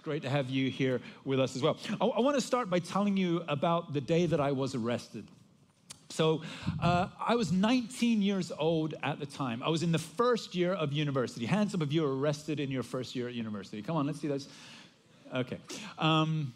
It's great to have you here with us as well. I, I want to start by telling you about the day that I was arrested. So, uh, I was 19 years old at the time. I was in the first year of university. Hands up if you were arrested in your first year at university. Come on, let's see those. Okay. Um,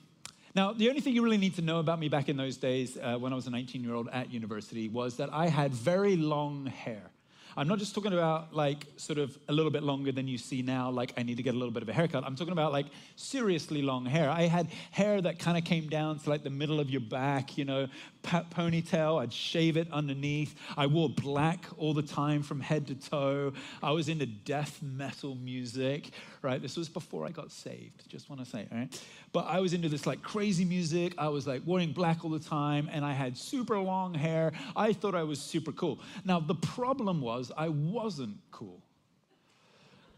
now, the only thing you really need to know about me back in those days uh, when I was a 19 year old at university was that I had very long hair. I'm not just talking about like sort of a little bit longer than you see now, like I need to get a little bit of a haircut. I'm talking about like seriously long hair. I had hair that kind of came down to like the middle of your back, you know, ponytail. I'd shave it underneath. I wore black all the time from head to toe. I was into death metal music, right? This was before I got saved, just want to say, all right? But I was into this like crazy music. I was like wearing black all the time and I had super long hair. I thought I was super cool. Now, the problem was I wasn't cool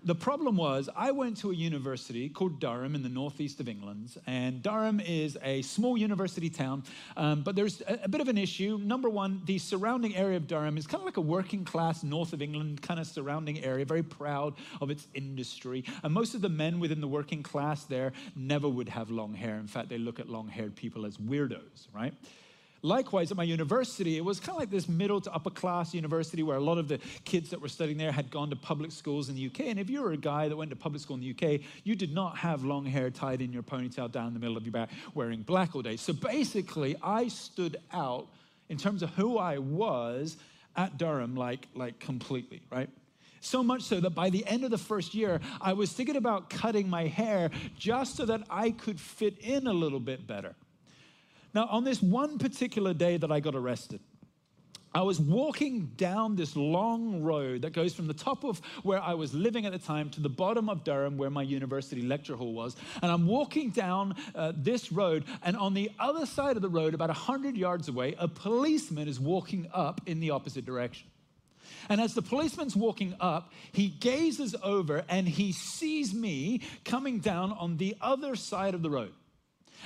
the problem was, I went to a university called Durham in the northeast of England, and Durham is a small university town, um, but there's a, a, bit of an issue. Number one, the surrounding area of Durham is kind of like a working class north of England kind of surrounding area, very proud of its industry. And most of the men within the working class there never would have long hair. In fact, they look at long haired people as weirdos, right? Likewise, at my university, it was kind of like this middle to upper class university where a lot of the kids that were studying there had gone to public schools in the UK. And if you were a guy that went to public school in the UK, you did not have long hair tied in your ponytail down the middle of your back wearing black all day. So basically, I stood out in terms of who I was at Durham, like, like completely, right? So much so that by the end of the first year, I was thinking about cutting my hair just so that I could fit in a little bit better. Now, on this one particular day that I got arrested, I was walking down this long road that goes from the top of where I was living at the time to the bottom of Durham, where my university lecture hall was. And I'm walking down uh, this road, and on the other side of the road, about 100 yards away, a policeman is walking up in the opposite direction. And as the policeman's walking up, he gazes over and he sees me coming down on the other side of the road.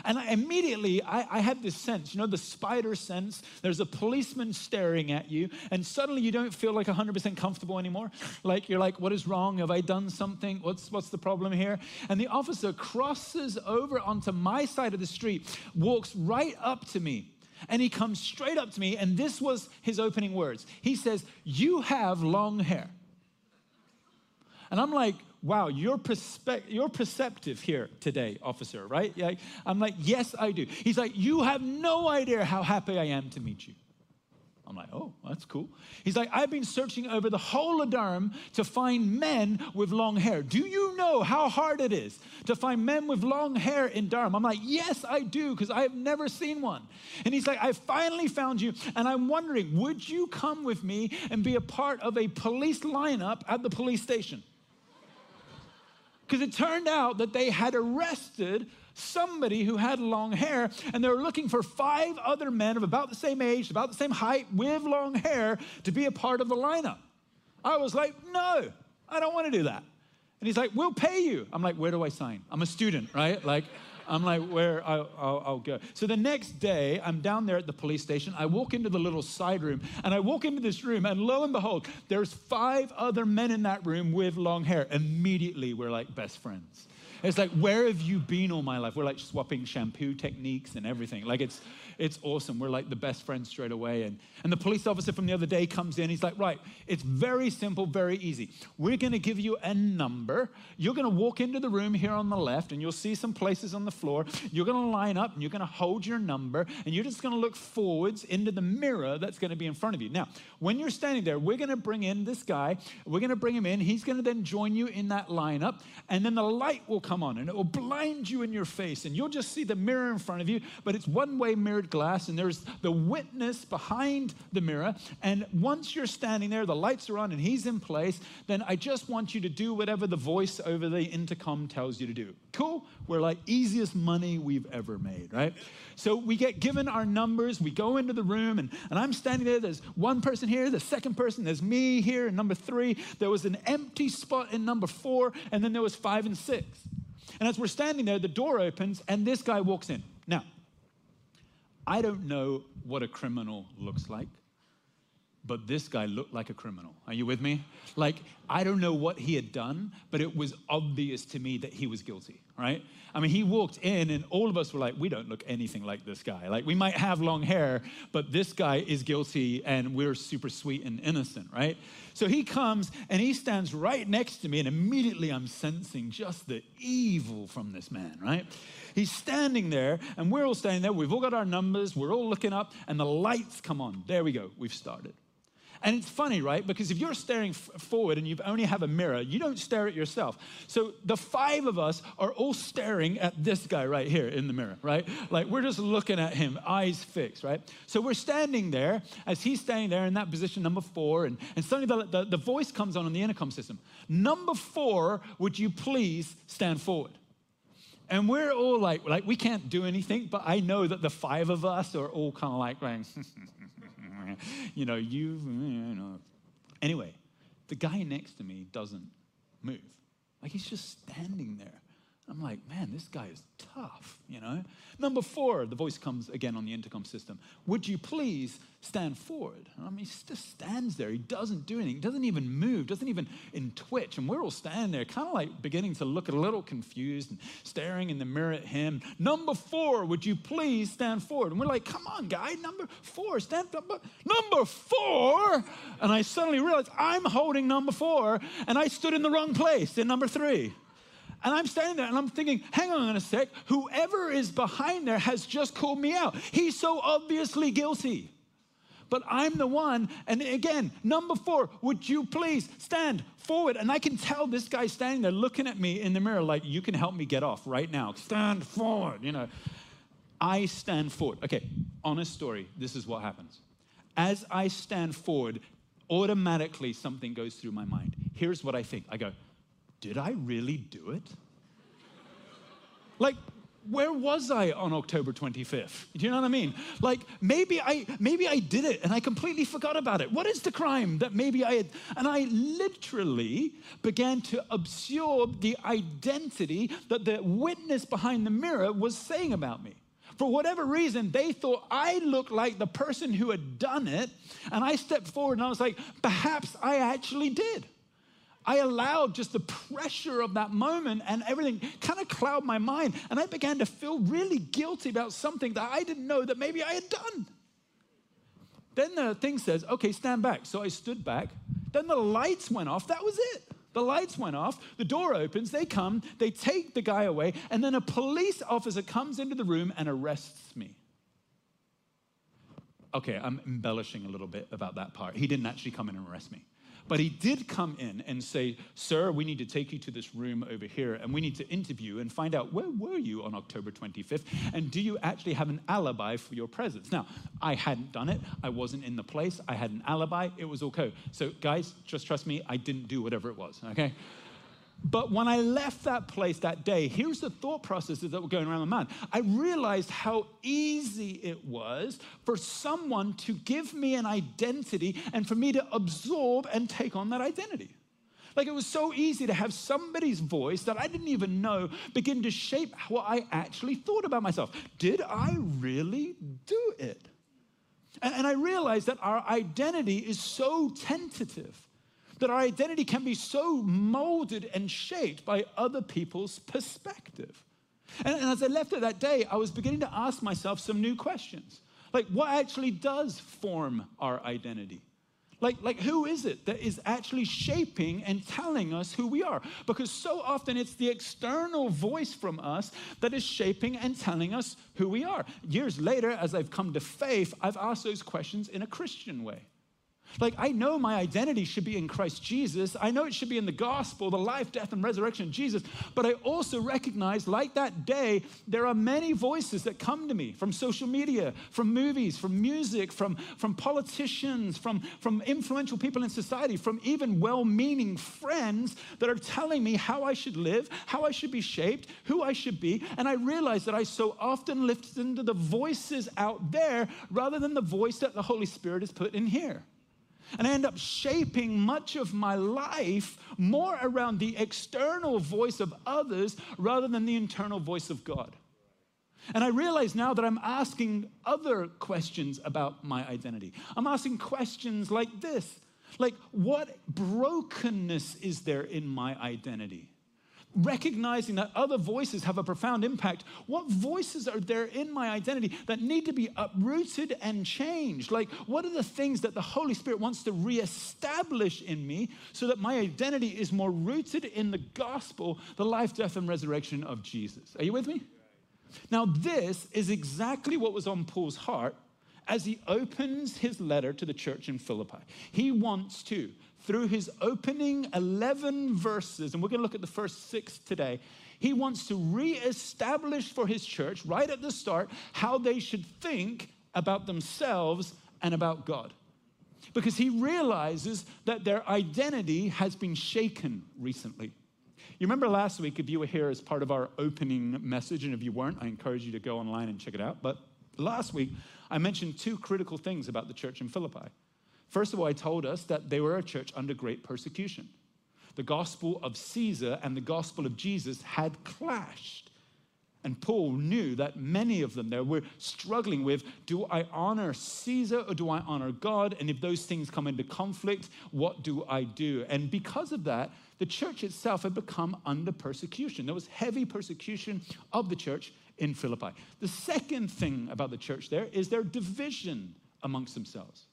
And I, immediately, I, I had this sense, you know, the spider sense. There's a policeman staring at you, and suddenly you don't feel like 100% comfortable anymore. Like you're like, what is wrong? Have I done something? What's, what's the problem here? And the officer crosses over onto my side of the street, walks right up to me, and he comes straight up to me, and this was his opening words. He says, You have long hair. And I'm like, wow, you're, perspe- you're perceptive here today, officer, right? I'm like, yes, I do. He's like, you have no idea how happy I am to meet you. I'm like, oh, that's cool. He's like, I've been searching over the whole of Durham to find men with long hair. Do you know how hard it is to find men with long hair in Durham? I'm like, yes, I do, because I have never seen one. And he's like, I finally found you, and I'm wondering, would you come with me and be a part of a police lineup at the police station? Because it turned out that they had arrested somebody who had long hair, and they were looking for five other men of about the same age, about the same height, with long hair to be a part of the lineup. I was like, no, I don't want to do that. And he's like, we'll pay you. I'm like, where do I sign? I'm a student, right? Like, I'm like, where I'll, I'll, I'll, go. So the next day, I'm down there at the police station. I walk into the little side room, and I walk into this room, and lo and behold, there's five other men in that room with long hair. Immediately, we're like best friends. It's like, where have you been all my life? We're like swapping shampoo techniques and everything. Like, it's, it's awesome. We're like the best friends straight away. And, and the police officer from the other day comes in. He's like, right, it's very simple, very easy. We're going to give you a number. You're going to walk into the room here on the left, and you'll see some places on the floor. You're going to line up, and you're going to hold your number, and you're just going to look forwards into the mirror that's going to be in front of you. Now, when you're standing there, we're going to bring in this guy. We're going to bring him in. He's going to then join you in that lineup, and then the light will come on, and it will blind you in your face, and you'll just see the mirror in front of you, but it's one way mirrored glass, and there's the witness behind the mirror. And once you're standing there, the lights are on, and he's in place, then I just want you to do whatever the voice over the intercom tells you to do. Cool? We're like easiest money we've ever made, right? So we get given our numbers, we go into the room, and, and I'm standing there. There's one person here, the second person, there's me here, and number three. There was an empty spot in number four, and then there was five and six. And as we're standing there, the door opens, and this guy walks in. Now, I don't know what a criminal looks like, but this guy looked like a criminal. Are you with me? Like, I don't know what he had done, but it was obvious to me that he was guilty right? I mean, he walked in, and all of us were like, we don't look anything like this guy. Like, we might have long hair, but this guy is guilty, and we're super sweet and innocent, right? So he comes and he stands right next to me, and immediately I'm sensing just the evil from this man, right? He's standing there, and we're all standing there. We've all got our numbers, we're all looking up, and the lights come on. There we go, we've started. And it's funny, right? Because if you're staring forward and you only have a mirror, you don't stare at yourself. So the five of us are all staring at this guy right here in the mirror, right? Like we're just looking at him, eyes fixed, right? So we're standing there as he's standing there in that position, number four, and, and suddenly the, the, the voice comes on in the intercom system. Number four, would you please stand forward? And we're all like, like we can't do anything, but I know that the five of us are all kind of like going, you know, you, you know. Anyway, the guy next to me doesn't move. Like he's just standing there. I'm like, man, this guy is tough, you know? Number four, the voice comes again on the intercom system. Would you please stand forward? I mean, he just stands there. He doesn't do anything. He doesn't even move, doesn't even in twitch. And we're all standing there, kind of like beginning to look a little confused and staring in the mirror at him. Number four, would you please stand forward? And we're like, come on, guy, number four, stand up. Number four. And I suddenly realized I'm holding number four, and I stood in the wrong place in number three. And I'm standing there and I'm thinking, hang on a sec, whoever is behind there has just called me out. He's so obviously guilty. But I'm the one, and again, number four, would you please stand forward? And I can tell this guy standing there looking at me in the mirror, like, you can help me get off right now. Stand forward, you know. I stand forward. Okay, honest story, this is what happens. As I stand forward, automatically something goes through my mind. Here's what I think I go, did I really do it? like, where was I on October 25th? Do you know what I mean? Like maybe I maybe I did it and I completely forgot about it. What is the crime that maybe I had? And I literally began to absorb the identity that the witness behind the mirror was saying about me. For whatever reason, they thought I looked like the person who had done it, and I stepped forward and I was like, perhaps I actually did. I allowed just the pressure of that moment and everything kind of cloud my mind. And I began to feel really guilty about something that I didn't know that maybe I had done. Then the thing says, okay, stand back. So I stood back. Then the lights went off. That was it. The lights went off, the door opens, they come, they take the guy away, and then a police officer comes into the room and arrests me. Okay, I'm embellishing a little bit about that part. He didn't actually come in and arrest me. But he did come in and say, Sir, we need to take you to this room over here and we need to interview and find out where were you on October 25th and do you actually have an alibi for your presence? Now, I hadn't done it. I wasn't in the place. I had an alibi. It was okay. So, guys, just trust me, I didn't do whatever it was, okay? But when I left that place that day, here's the thought processes that were going around my mind. I realized how easy it was for someone to give me an identity and for me to absorb and take on that identity. Like it was so easy to have somebody's voice that I didn't even know begin to shape what I actually thought about myself. Did I really do it? And, I realized that our identity is so tentative that our identity can be so molded and shaped by other people's perspective. And, and, as I left it that day, I was beginning to ask myself some new questions. Like, what actually does form our identity? Like, like, who is it that is actually shaping and telling us who we are? Because so often it's the external voice from us that is shaping and telling us who we are. Years later, as I've come to faith, I've asked those questions in a Christian way. Like, I know my identity should be in Christ Jesus. I know it should be in the gospel, the life, death, and resurrection of Jesus. But I also recognize, like that day, there are many voices that come to me from social media, from movies, from music, from, from politicians, from, from influential people in society, from even well meaning friends that are telling me how I should live, how I should be shaped, who I should be. And I realize that I so often listen to the voices out there rather than the voice that the Holy Spirit has put in here. And I end up shaping much of my life more around the external voice of others rather than the internal voice of God. And I realize now that I'm asking other questions about my identity. I'm asking questions like this like, what brokenness is there in my identity? Recognizing that other voices have a profound impact. What voices are there in my identity that need to be uprooted and changed? Like, what are the things that the Holy Spirit wants to reestablish in me so that my identity is more rooted in the gospel, the life, death, and resurrection of Jesus? Are you with me? Now, this is exactly what was on Paul's heart as he opens his letter to the church in Philippi. He wants to through his opening 11 verses, and we're going to look at the first six today, he wants to reestablish for his church, right at the start, how they should think about themselves and about God. Because he realizes that their identity has been shaken recently. You remember last week, if you were here as part of our opening message, and if you weren't, I encourage you to go online and check it out. But last week, I mentioned two critical things about the church in Philippi. First of all, I told us that they were a church under great persecution. The gospel of Caesar and the gospel of Jesus had clashed. And Paul knew that many of them there were struggling with do I honor Caesar or do I honor God? And if those things come into conflict, what do I do? And because of that, the church itself had become under persecution. There was heavy persecution of the church in Philippi. The second thing about the church there is their division amongst themselves.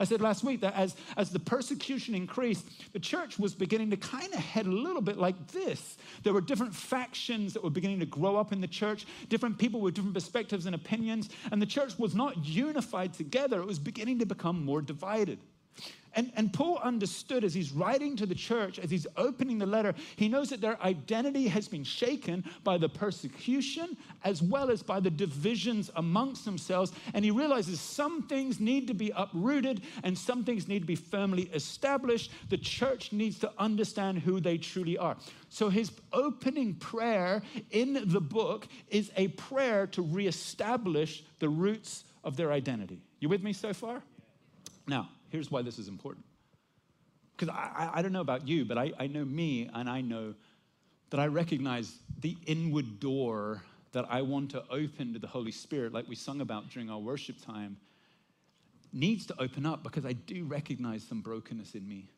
I said last week that as, as the persecution increased, the church was beginning to kind of head a little bit like this. There were different factions that were beginning to grow up in the church, different people with different perspectives and opinions, and the church was not unified together. It was beginning to become more divided. And, and Paul understood as he's writing to the church, as he's opening the letter, he knows that their identity has been shaken by the persecution as well as by the divisions amongst themselves. And he realizes some things need to be uprooted and some things need to be firmly established. The church needs to understand who they truly are. So his opening prayer in the book is a prayer to reestablish the roots of their identity. You with me so far? Now, Here's why this is important. Because I, I, don't know about you, but I, I know me, and I know that I recognize the inward door that I want to open to the Holy Spirit, like we sung about during our worship time, needs to open up because I do recognize some brokenness in me.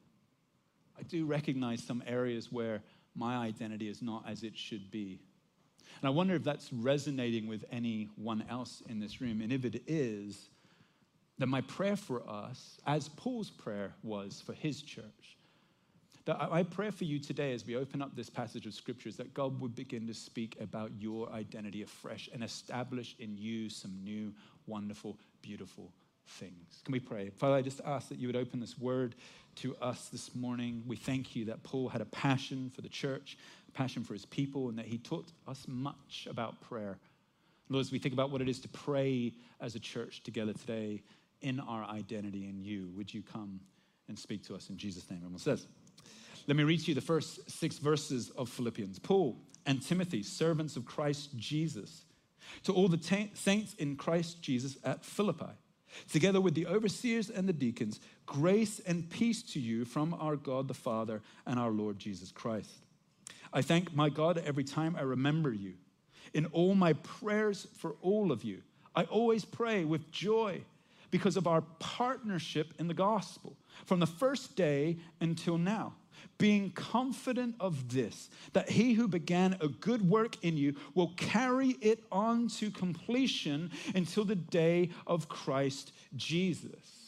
I do recognize some areas where my identity is not as it should be. And I wonder if that's resonating with anyone else in this room. And if it is, that my prayer for us, as Paul's prayer was for his church, that I pray for you today as we open up this passage of scriptures that God would begin to speak about your identity afresh and establish in you some new, wonderful, beautiful things. Can we pray? Father, I just ask that you would open this word to us this morning. We thank you that Paul had a passion for the church, a passion for his people, and that he taught us much about prayer. Lord, as we think about what it is to pray as a church together today, in our identity in you. Would you come and speak to us in Jesus' name? Everyone says, let me read to you the first six verses of Philippians. Paul and Timothy, servants of Christ Jesus, to all the saints in Christ Jesus at Philippi, together with the overseers and the deacons, grace and peace to you from our God the Father and our Lord Jesus Christ. I thank my God every time I remember you. In all my prayers for all of you, I always pray with joy because of our partnership in the gospel from the first day until now. Being confident of this, that he who began a good work in you will carry it on to completion until the day of Christ Jesus.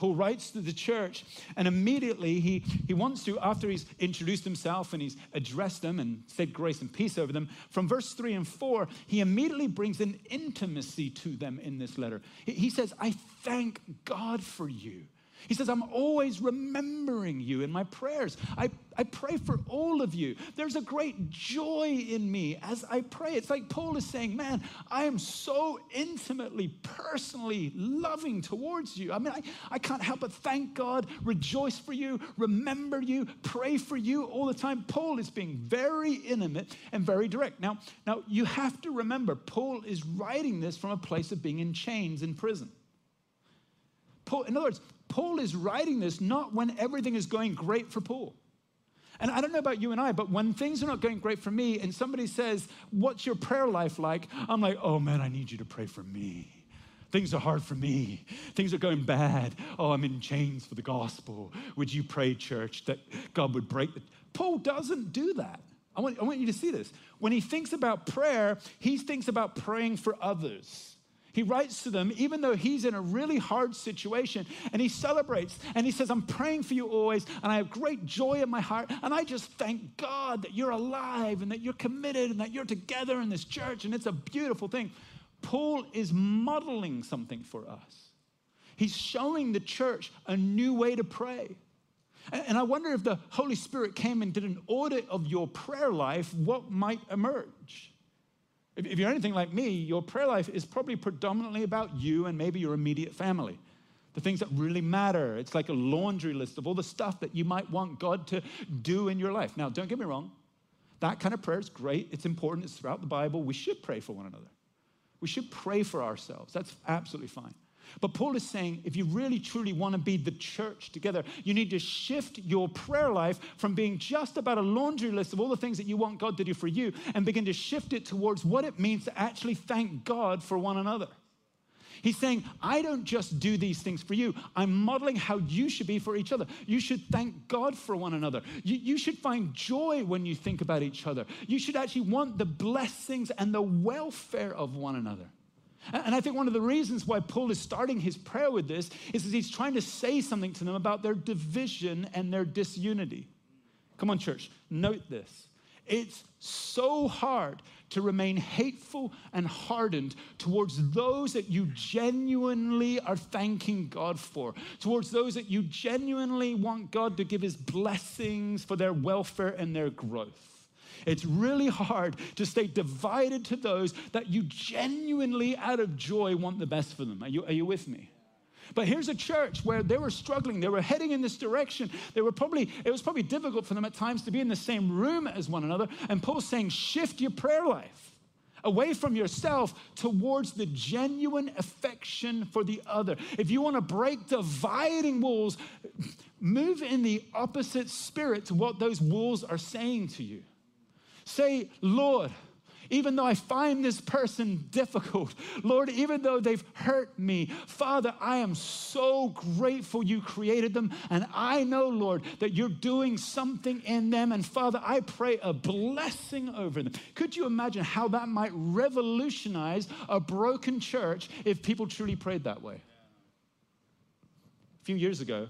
Paul writes to the church, and immediately he, he wants to, after he's introduced himself and he's addressed them and said grace and peace over them, from verse three and four, he immediately brings an intimacy to them in this letter. He says, I thank God for you he says, I'm always remembering you in my prayers. I, I pray for all of you. There's a great joy in me as I pray. It's like Paul is saying, Man, I am so intimately, personally loving towards you. I mean, I, I can't help but thank God, rejoice for you, remember you, pray for you all the time. Paul is being very intimate and very direct. Now, now you have to remember, Paul is writing this from a place of being in chains in prison. Paul, in other words, Paul is writing this not when everything is going great for Paul. And I don't know about you and I, but when things are not going great for me and somebody says, What's your prayer life like? I'm like, Oh man, I need you to pray for me. Things are hard for me. Things are going bad. Oh, I'm in chains for the gospel. Would you pray, church, that God would break the. Paul doesn't do that. I want, I want you to see this. When he thinks about prayer, he thinks about praying for others. He writes to them, even though he's in a really hard situation, and he celebrates and he says, I'm praying for you always, and I have great joy in my heart. And I just thank God that you're alive and that you're committed and that you're together in this church, and it's a beautiful thing. Paul is modeling something for us. He's showing the church a new way to pray. And I wonder if the Holy Spirit came and did an audit of your prayer life, what might emerge? If you're anything like me, your prayer life is probably predominantly about you and maybe your immediate family. The things that really matter. It's like a laundry list of all the stuff that you might want God to do in your life. Now, don't get me wrong. That kind of prayer is great. It's important. It's throughout the Bible. We should pray for one another. We should pray for ourselves. That's absolutely fine. But Paul is saying if you really truly want to be the church together, you need to shift your prayer life from being just about a laundry list of all the things that you want God to do for you and begin to shift it towards what it means to actually thank God for one another. He's saying, I don't just do these things for you. I'm modeling how you should be for each other. You should thank God for one another. You, you, should find joy when you think about each other. You should actually want the blessings and the welfare of one another. And I think one of the reasons why Paul is starting his prayer with this is that he's trying to say something to them about their division and their disunity. Come on, church, note this. It's so hard to remain hateful and hardened towards those that you genuinely are thanking God for, towards those that you genuinely want God to give his blessings for their welfare and their growth. It's really hard to stay divided to those that you genuinely, out of joy, want the best for them. Are you, are you with me? But here's a church where they were struggling. They were heading in this direction. They were probably, it was probably difficult for them at times to be in the same room as one another. And Paul's saying, shift your prayer life away from yourself towards the genuine affection for the other. If you want to break dividing walls, move in the opposite spirit to what those walls are saying to you. Say, Lord, even though I find this person difficult, Lord, even though they've hurt me, Father, I am so grateful you created them. And I know, Lord, that you're doing something in them. And Father, I pray a blessing over them. Could you imagine how that might revolutionize a broken church if people truly prayed that way? A few years ago,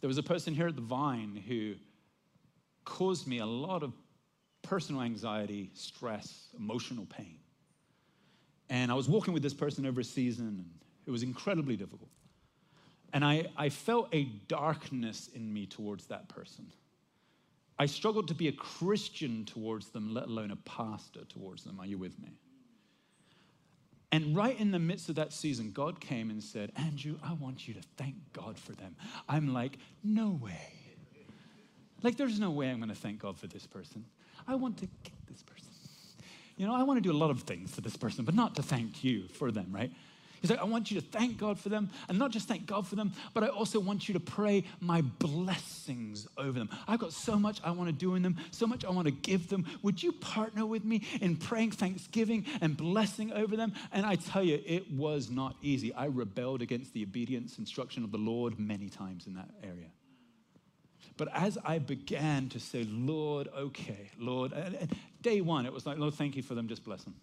there was a person here at the Vine who caused me a lot of personal anxiety, stress, emotional pain. And I was walking with this person over a season, and it was incredibly difficult. And I, I felt a darkness in me towards that person. I struggled to be a Christian towards them, let alone a pastor towards them. Are you with me? And right in the midst of that season, God came and said, Andrew, I want you to thank God for them. I'm like, no way. Like, there's no way I'm going to thank God for this person. I want to get this person. You know, I want to do a lot of things for this person, but not to thank you for them, right? He's like, I want you to thank God for them, and not just thank God for them, but I also want you to pray my blessings over them. I've got so much I want to do in them, so much I want to give them. Would you partner with me in praying thanksgiving and blessing over them? And I tell you, it was not easy. I rebelled against the obedience instruction of the Lord many times in that area. But as I began to say, Lord, okay, Lord, day one, it was like, Lord, thank you for them, just bless them.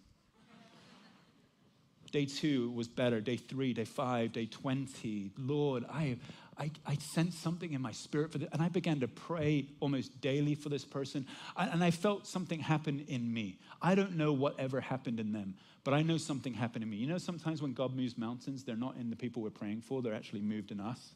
Day two was better. Day three, day five, day 20. Lord, I, I, I sensed something in my spirit for this, and I began to pray almost daily for this person. And I felt something happen in me. I don't know whatever happened in them, but I know something happened in me. You know, sometimes when God moves mountains, they're not in the people we're praying for, they're actually moved in us.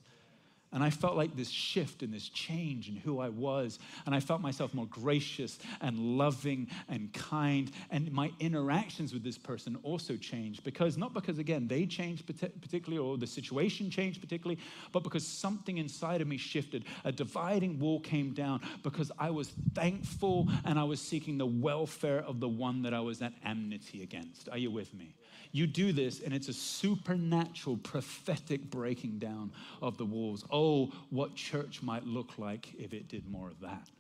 And I felt like this shift and this change in who I was. And I felt myself more gracious and loving and kind. And my interactions with this person also changed because, not because, again, they changed particularly or the situation changed particularly, but because something inside of me shifted. A dividing wall came down because I was thankful and I was seeking the welfare of the one that I was at enmity against. Are you with me? You do this, and it's a supernatural, prophetic breaking down of the walls. Oh, what church might look like if it did more of that.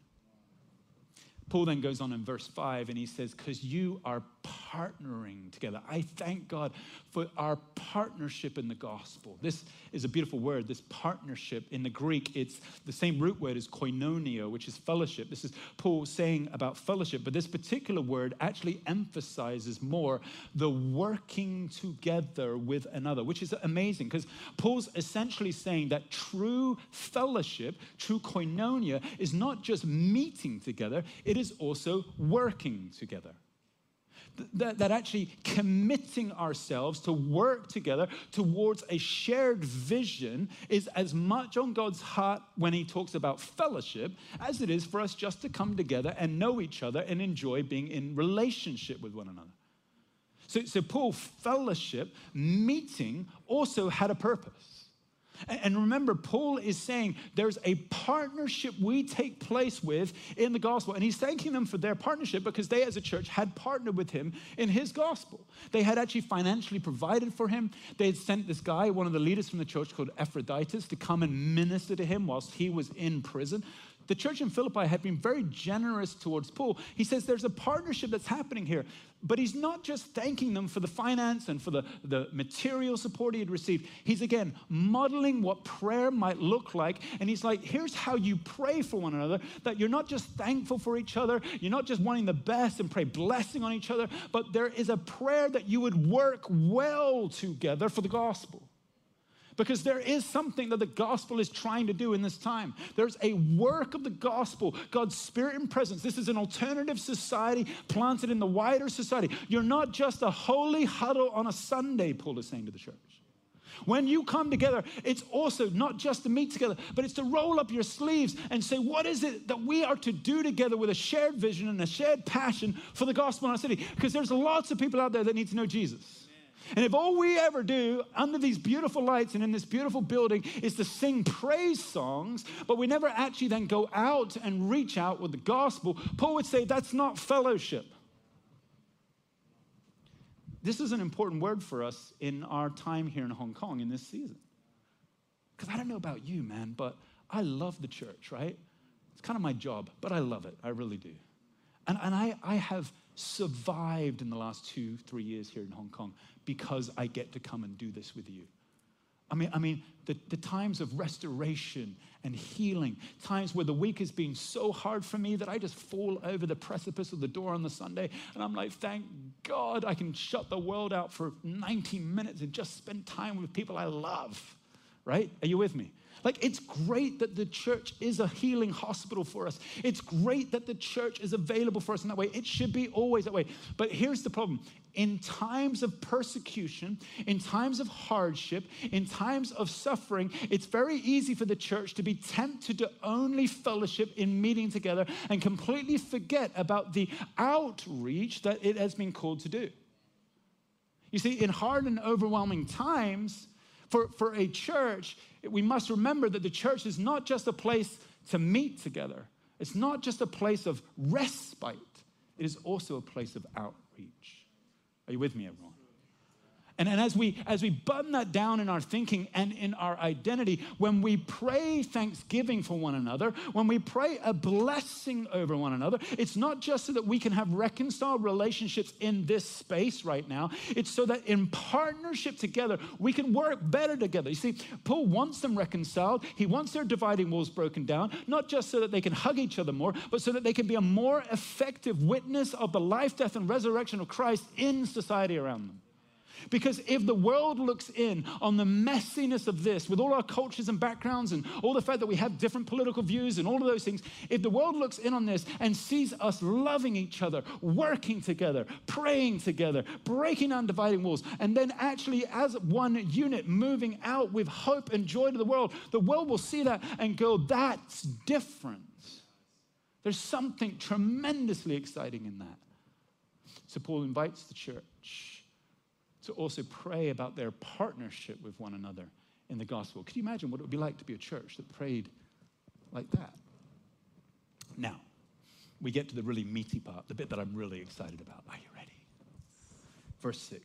Paul then goes on in verse 5 and he says, Because you are partnering together. I thank God for our partnership in the gospel. This is a beautiful word, this partnership. In the Greek, it's the same root word as koinonia, which is fellowship. This is Paul saying about fellowship, but this particular word actually emphasizes more the working together with another, which is amazing because Paul's essentially saying that true fellowship, true koinonia, is not just meeting together, it is also working together that, that actually committing ourselves to work together towards a shared vision is as much on God's heart when He talks about fellowship as it is for us just to come together and know each other and enjoy being in relationship with one another. So, so Paul, fellowship, meeting, also had a purpose. And remember, Paul is saying there's a partnership we take place with in the gospel. And he's thanking them for their partnership because they, as a church, had partnered with him in his gospel. They had actually financially provided for him. They had sent this guy, one of the leaders from the church called Epaphroditus, to come and minister to him whilst he was in prison. The church in Philippi had been very generous towards Paul. He says there's a partnership that's happening here, but he's not just thanking them for the finance and for the, the material support he had received. He's again modeling what prayer might look like. And he's like, here's how you pray for one another that you're not just thankful for each other, you're not just wanting the best and pray blessing on each other, but there is a prayer that you would work well together for the gospel. Because there is something that the gospel is trying to do in this time. There's a work of the gospel, God's spirit and presence. This is an alternative society planted in the wider society. You're not just a holy huddle on a Sunday, Paul is saying to the church. When you come together, it's also not just to meet together, but it's to roll up your sleeves and say, What is it that we are to do together with a shared vision and a shared passion for the gospel in our city? Because there's lots of people out there that need to know Jesus. And if all we ever do under these beautiful lights and in this beautiful building is to sing praise songs, but we never actually then go out and reach out with the gospel, Paul would say that's not fellowship. This is an important word for us in our time here in Hong Kong in this season. Because I don't know about you, man, but I love the church, right? It's kind of my job, but I love it. I really do. And, and I, I have survived in the last two, three years here in Hong Kong because I get to come and do this with you. I mean, I mean, the, the times of restoration and healing, times where the week has been so hard for me that I just fall over the precipice of the door on the Sunday, and I'm like, thank God I can shut the world out for 90 minutes and just spend time with people I love. Right? Are you with me? Like, it's great that the church is a healing hospital for us. It's great that the church is available for us in that way. It should be always that way. But here's the problem in times of persecution, in times of hardship, in times of suffering, it's very easy for the church to be tempted to only fellowship in meeting together and completely forget about the outreach that it has been called to do. You see, in hard and overwhelming times, for, for a church, we must remember that the church is not just a place to meet together, it's not just a place of respite, it is also a place of outreach. Are you with me, everyone? And, and as, we, as we button that down in our thinking and in our identity, when we pray thanksgiving for one another, when we pray a blessing over one another, it's not just so that we can have reconciled relationships in this space right now. It's so that in partnership together, we can work better together. You see, Paul wants them reconciled. He wants their dividing walls broken down, not just so that they can hug each other more, but so that they can be a more effective witness of the life, death, and resurrection of Christ in society around them. Because if the world looks in on the messiness of this, with all our cultures and backgrounds and all the fact that we have different political views and all of those things, if the world looks in on this and sees us loving each other, working together, praying together, breaking down dividing walls, and then actually as one unit moving out with hope and joy to the world, the world will see that and go, that's different. There's something tremendously exciting in that. So Paul invites the church to also pray about their partnership with one another in the gospel. Could you imagine what it would be like to be a church that prayed like that? Now, we get to the really meaty part, the bit that I'm really excited about. Are you ready? Verse 6.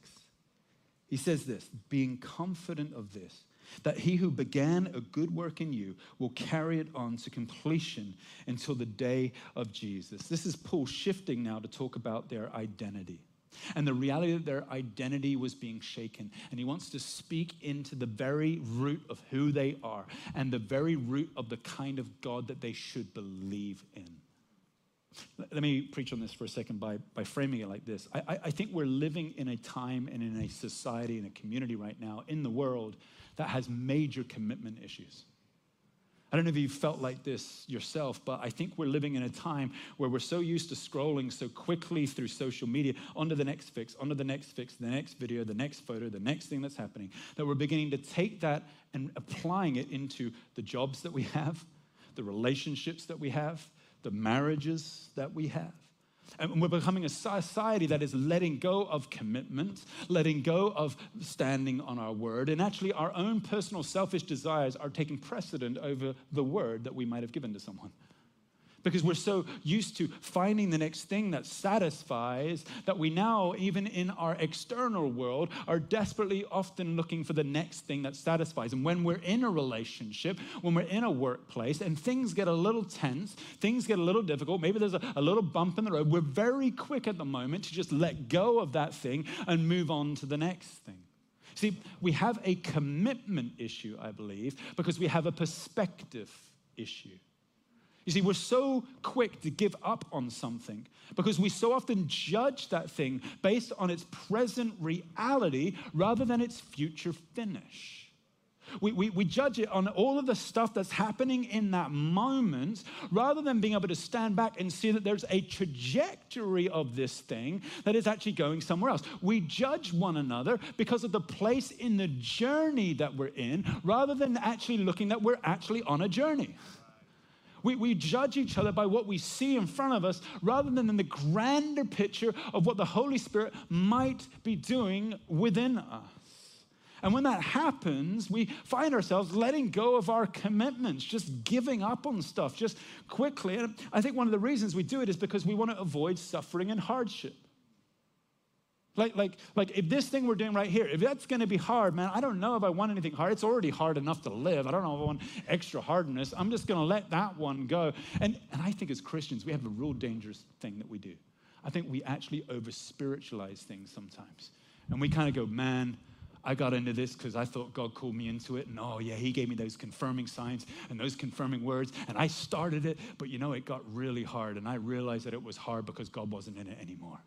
He says this being confident of this, that he who began a good work in you will carry it on to completion until the day of Jesus. This is Paul shifting now to talk about their identity. And the reality that their identity was being shaken. And he wants to speak into the very root of who they are and the very root of the kind of God that they should believe in. Let me preach on this for a second by, by framing it like this. I, I think we're living in a time and in a society, and a community right now, in the world that has major commitment issues. I don't know if you felt like this yourself, but I think we're living in a time where we're so used to scrolling so quickly through social media onto the next fix, onto the next fix, the next video, the next photo, the next thing that's happening, that we're beginning to take that and applying it into the jobs that we have, the relationships that we have, the marriages that we have. And we're becoming a society that is letting go of commitment, letting go of standing on our word, and actually our own personal selfish desires are taking precedent over the word that we might have given to someone because we're so used to finding the next thing that satisfies that we now, even in our external world, are desperately often looking for the next thing that satisfies. And when we're in a relationship, when we're in a workplace, and things get a little tense, things get a little difficult, maybe there's a, a little bump in the road, we're very quick at the moment to just let go of that thing and move on to the next thing. See, we have a commitment issue, I believe, because we have a perspective issue. You see, we're so quick to give up on something because we so often judge that thing based on its present reality rather than its future finish. We, we, we judge it on all of the stuff that's happening in that moment rather than being able to stand back and see that there's a trajectory of this thing that is actually going somewhere else. We judge one another because of the place in the journey that we're in rather than actually looking that we're actually on a journey. We, we judge each other by what we see in front of us rather than in the grander picture of what the Holy Spirit might be doing within us. And when that happens, we find ourselves letting go of our commitments, just giving up on stuff just quickly. And I think one of the reasons we do it is because we want to avoid suffering and hardship. Like, like, like if this thing we're doing right here, if that's going to be hard, man, I don't know if I want anything hard. It's already hard enough to live. I don't know if I want extra hardness. I'm just going to let that one go. And, and I think as Christians, we have a real dangerous thing that we do. I think we actually over spiritualize things sometimes. And we kind of go, man, I got into this because I thought God called me into it. And oh, yeah, He gave me those confirming signs and those confirming words. And I started it, but you know, it got really hard. And I realized that it was hard because God wasn't in it anymore.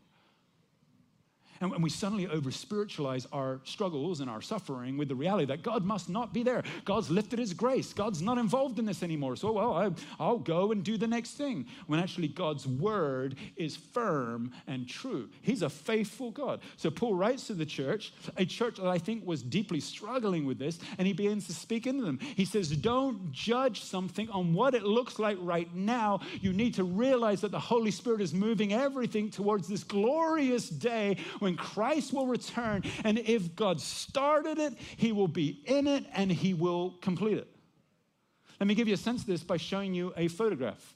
And we suddenly over spiritualize our struggles and our suffering with the reality that God must not be there. God's lifted his grace. God's not involved in this anymore. So, well, I, I'll go and do the next thing. When actually God's word is firm and true. He's a faithful God. So, Paul writes to the church, a church that I think was deeply struggling with this, and he begins to speak into them. He says, Don't judge something on what it looks like right now. You need to realize that the Holy Spirit is moving everything towards this glorious day when Christ will return. And if God started it, he will be in it and he will complete it. Let me give you a sense of this by showing you a photograph.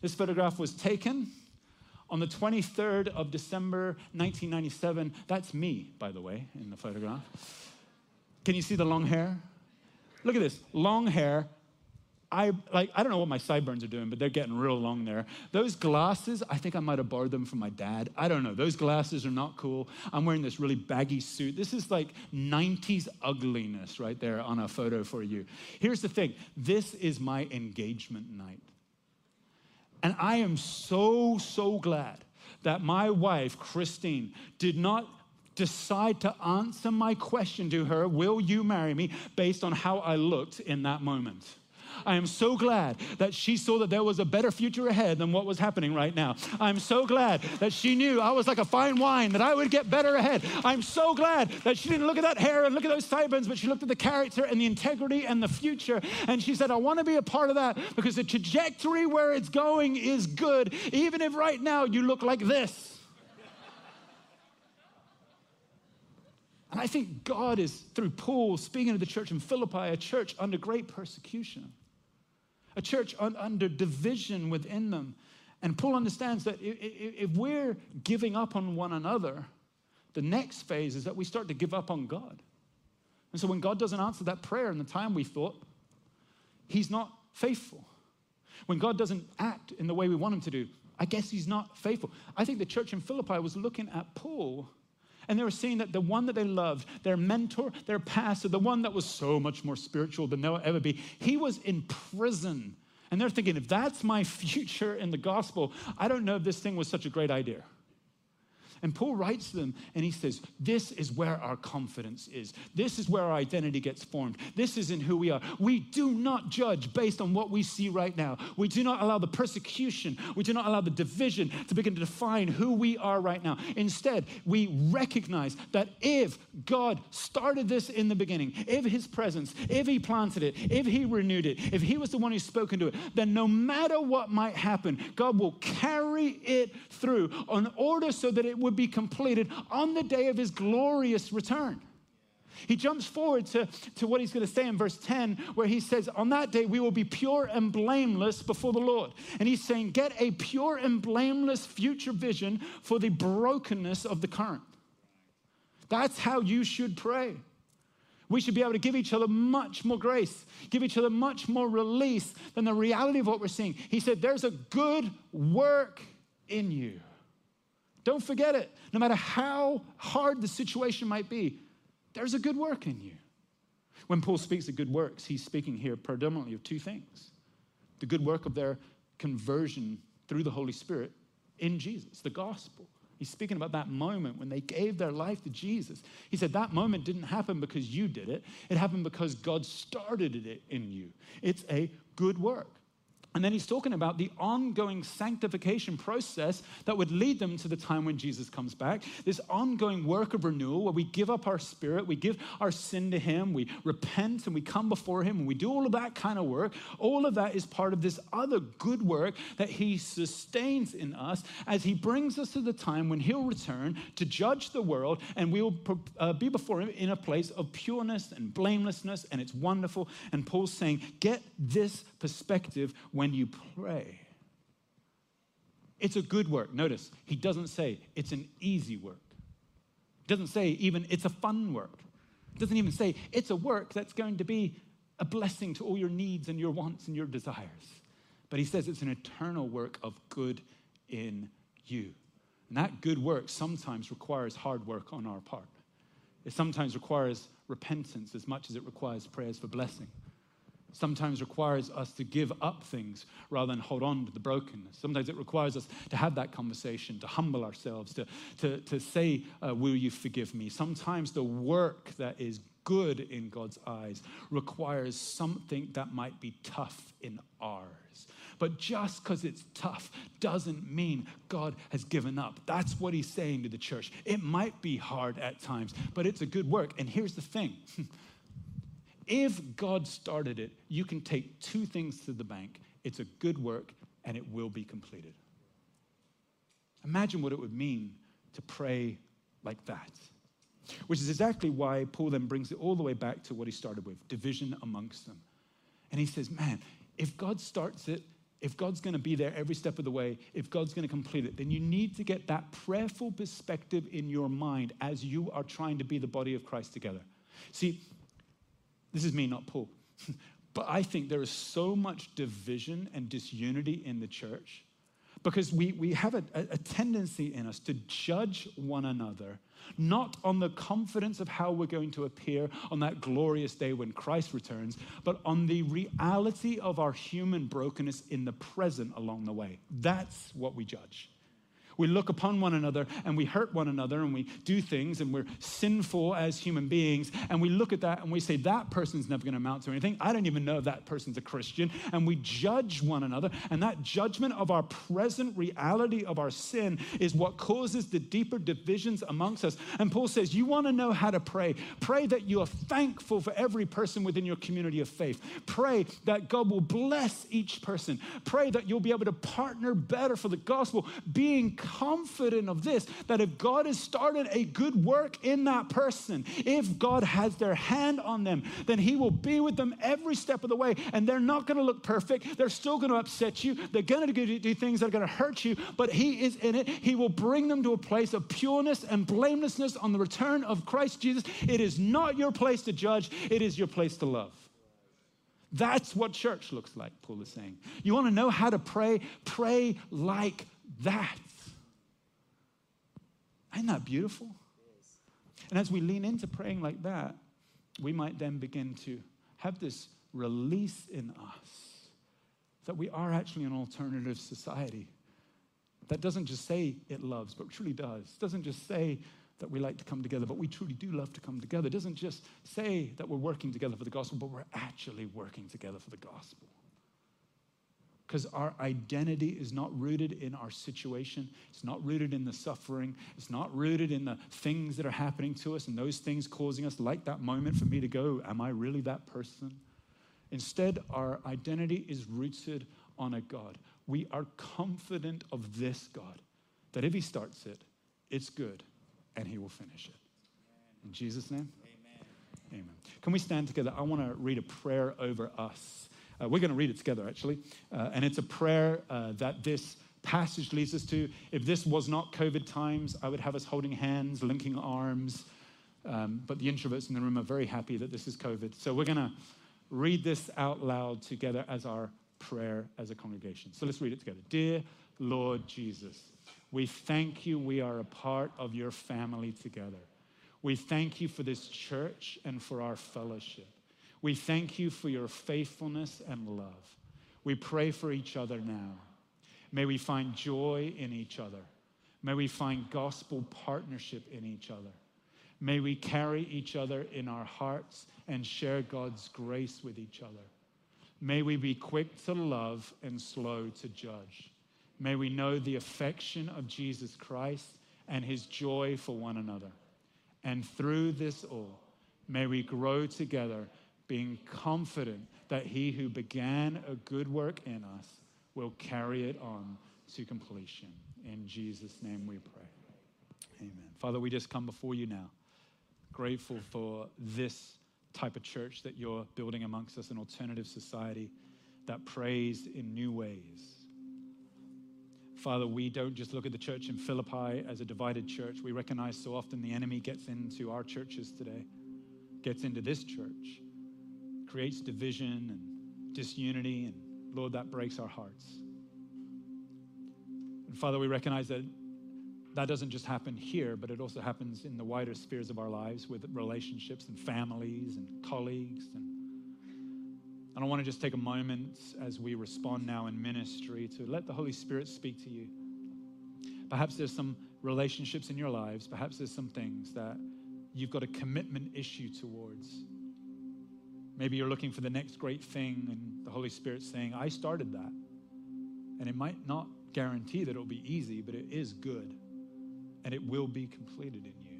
This photograph was taken on the 23rd of December 1997. That's me, by the way, in the photograph. Can you see the long hair? Look at this long hair, I like I don't know what my sideburns are doing, but they're getting real long there. Those glasses, I think I might have borrowed them from my dad. I don't know. Those glasses are not cool. I'm wearing this really baggy suit. This is like 90s ugliness right there on a photo for you. Here's the thing. This is my engagement night. And I am so so glad that my wife, Christine, did not decide to answer my question to her, Will you marry me? based on how I looked in that moment. I am so glad that she saw that there was a better future ahead than what was happening right now. I'm so glad that she knew I was like a fine wine, that I would get better ahead. I'm so glad that she didn't look at that hair and look at those sideburns, but she looked at the character and the integrity and the future. And she said, I want to be a part of that because the trajectory where it's going is good, even if right now you look like this. And I think God is, through Paul, speaking to the church in Philippi, a church under great persecution a church un- under division within them. And Paul understands that if we're giving up on one another, the next phase is that we start to give up on God. And so when God doesn't answer that prayer in the time we thought, He's not faithful. When God doesn't act in the way we want Him to do, I guess he's not faithful. I think the church in Philippi was looking at Paul and they were seeing that the one that they loved, their mentor, their pastor, the one that was so much more spiritual than they'll ever be, he was in prison. And they're thinking, if that's my future in the gospel, I don't know if this thing was such a great idea. And Paul writes to them and he says, This is where our confidence is. This is where our identity gets formed. This is in who we are. We do not judge based on what we see right now. We do not allow the persecution, we do not allow the division to begin to define who we are right now. Instead, we recognize that if God started this in the beginning, if his presence, if he planted it, if he renewed it, if he was the one who spoke into it, then no matter what might happen, God will carry it through in order so that it would would be completed on the day of his glorious return. He jumps forward to, to what he's going to say in verse 10, where he says, On that day we will be pure and blameless before the Lord. And he's saying, Get a pure and blameless future vision for the brokenness of the current. That's how you should pray. We should be able to give each other much more grace, give each other much more release than the reality of what we're seeing. He said, There's a good work in you. Don't forget it. No matter how hard the situation might be, there's a good work in you. When Paul speaks of good works, he's speaking here predominantly of two things the good work of their conversion through the Holy Spirit in Jesus, the gospel. He's speaking about that moment when they gave their life to Jesus. He said that moment didn't happen because you did it, it happened because God started it in you. It's a good work. And then he's talking about the ongoing sanctification process that would lead them to the time when Jesus comes back. This ongoing work of renewal where we give up our spirit, we give our sin to him, we repent and we come before him and we do all of that kind of work. All of that is part of this other good work that he sustains in us as he brings us to the time when he'll return to judge the world and we will uh, be before him in a place of pureness and blamelessness and it's wonderful. And Paul's saying, get this perspective when you pray. It's a good work. Notice, he doesn't say it's an easy work. He doesn't say even it's a fun work. He doesn't even say it's a work that's going to be a blessing to all your needs and your wants and your desires. But he says it's an eternal work of good in you. And that good work sometimes requires hard work on our part. It sometimes requires repentance as much as it requires prayers for blessing sometimes requires us to give up things rather than hold on to the brokenness. Sometimes it requires us to have that conversation, to humble ourselves, to, to, to say, uh, Will you forgive me? Sometimes the work that is good in God's eyes requires something that might be tough in ours. But just because it's tough doesn't mean God has given up. That's what he's saying to the church. It might be hard at times, but it's a good work. And here's the thing If God started it, you can take two things to the bank it's a good work and it will be completed. Imagine what it would mean to pray like that. Which is exactly why Paul then brings it all the way back to what he started with division amongst them. And he says, Man, if God starts it, if God's going to be there every step of the way, if God's going to complete it, then you need to get that prayerful perspective in your mind as you are trying to be the body of Christ together. See, this is me, not Paul. but I think there is so much division and disunity in the church because we, we have a, a tendency in us to judge one another, not on the confidence of how we're going to appear on that glorious day when Christ returns, but on the reality of our human brokenness in the present along the way. That's what we judge. We look upon one another and we hurt one another and we do things and we're sinful as human beings. And we look at that and we say, that person's never going to amount to anything. I don't even know if that person's a Christian. And we judge one another. And that judgment of our present reality of our sin is what causes the deeper divisions amongst us. And Paul says, You want to know how to pray? Pray that you are thankful for every person within your community of faith. Pray that God will bless each person. Pray that you'll be able to partner better for the gospel, being confident of this that if God has started a good work in that person, if God has their hand on them, then He will be with them every step of the way. And they're not going to look perfect. They're still going to upset you. They're going to do things that are going to hurt you, but He is in it. He will bring them to a place of pureness and blamelessness on the return of Christ Jesus. It is not your place to judge, it is your place to love. That's what church looks like, Paul is saying. You want to know how to pray? Pray like that. Isn't that beautiful? And as we lean into praying like that, we might then begin to have this release in us that we are actually an alternative society that doesn't just say it loves, but truly does. Doesn't just say that we like to come together, but we truly do love to come together. Doesn't just say that we're working together for the gospel, but we're actually working together for the gospel. Because our identity is not rooted in our situation. It's not rooted in the suffering. It's not rooted in the things that are happening to us and those things causing us, like that moment for me to go, Am I really that person? Instead, our identity is rooted on a God. We are confident of this God, that if He starts it, it's good and He will finish it. In Jesus' name? Amen. Amen. Can we stand together? I want to read a prayer over us. Uh, we're going to read it together, actually. Uh, and it's a prayer uh, that this passage leads us to. If this was not COVID times, I would have us holding hands, linking arms. Um, but the introverts in the room are very happy that this is COVID. So we're going to read this out loud together as our prayer as a congregation. So let's read it together. Dear Lord Jesus, we thank you we are a part of your family together. We thank you for this church and for our fellowship. We thank you for your faithfulness and love. We pray for each other now. May we find joy in each other. May we find gospel partnership in each other. May we carry each other in our hearts and share God's grace with each other. May we be quick to love and slow to judge. May we know the affection of Jesus Christ and his joy for one another. And through this all, may we grow together being confident that he who began a good work in us will carry it on to completion. In Jesus' name we pray. Amen. Father, we just come before you now, grateful for this type of church that you're building amongst us, an alternative society that prays in new ways. Father, we don't just look at the church in Philippi as a divided church. We recognize so often the enemy gets into our churches today, gets into this church creates division and disunity. And Lord, that breaks our hearts. And Father, we recognize that that doesn't just happen here, but it also happens in the wider spheres of our lives with relationships and families and colleagues. And I want to just take a moment as we respond now in ministry to let the Holy Spirit speak to you. Perhaps there's some relationships in your lives, perhaps there's some things that you've got a commitment issue towards. Maybe you're looking for the next great thing, and the Holy Spirit's saying, I started that. And it might not guarantee that it'll be easy, but it is good, and it will be completed in you.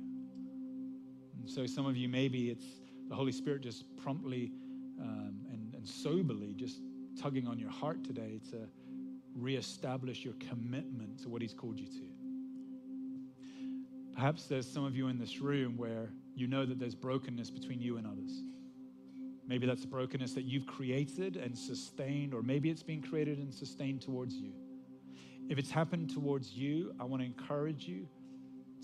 And so, some of you, maybe it's the Holy Spirit just promptly um, and, and soberly just tugging on your heart today to reestablish your commitment to what He's called you to. Perhaps there's some of you in this room where you know that there's brokenness between you and others. Maybe that's brokenness that you've created and sustained, or maybe it's been created and sustained towards you. If it's happened towards you, I want to encourage you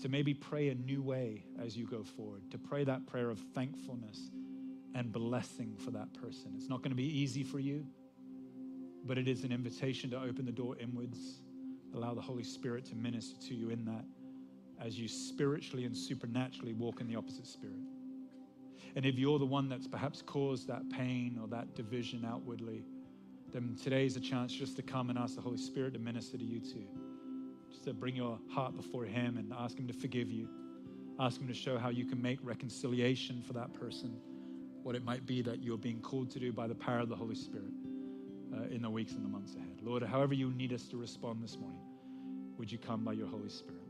to maybe pray a new way as you go forward, to pray that prayer of thankfulness and blessing for that person. It's not going to be easy for you, but it is an invitation to open the door inwards, allow the Holy Spirit to minister to you in that as you spiritually and supernaturally walk in the opposite spirit. And if you're the one that's perhaps caused that pain or that division outwardly, then today is a chance just to come and ask the Holy Spirit to minister to you too. Just to bring your heart before Him and ask Him to forgive you. Ask Him to show how you can make reconciliation for that person, what it might be that you're being called to do by the power of the Holy Spirit uh, in the weeks and the months ahead. Lord, however you need us to respond this morning, would you come by your Holy Spirit?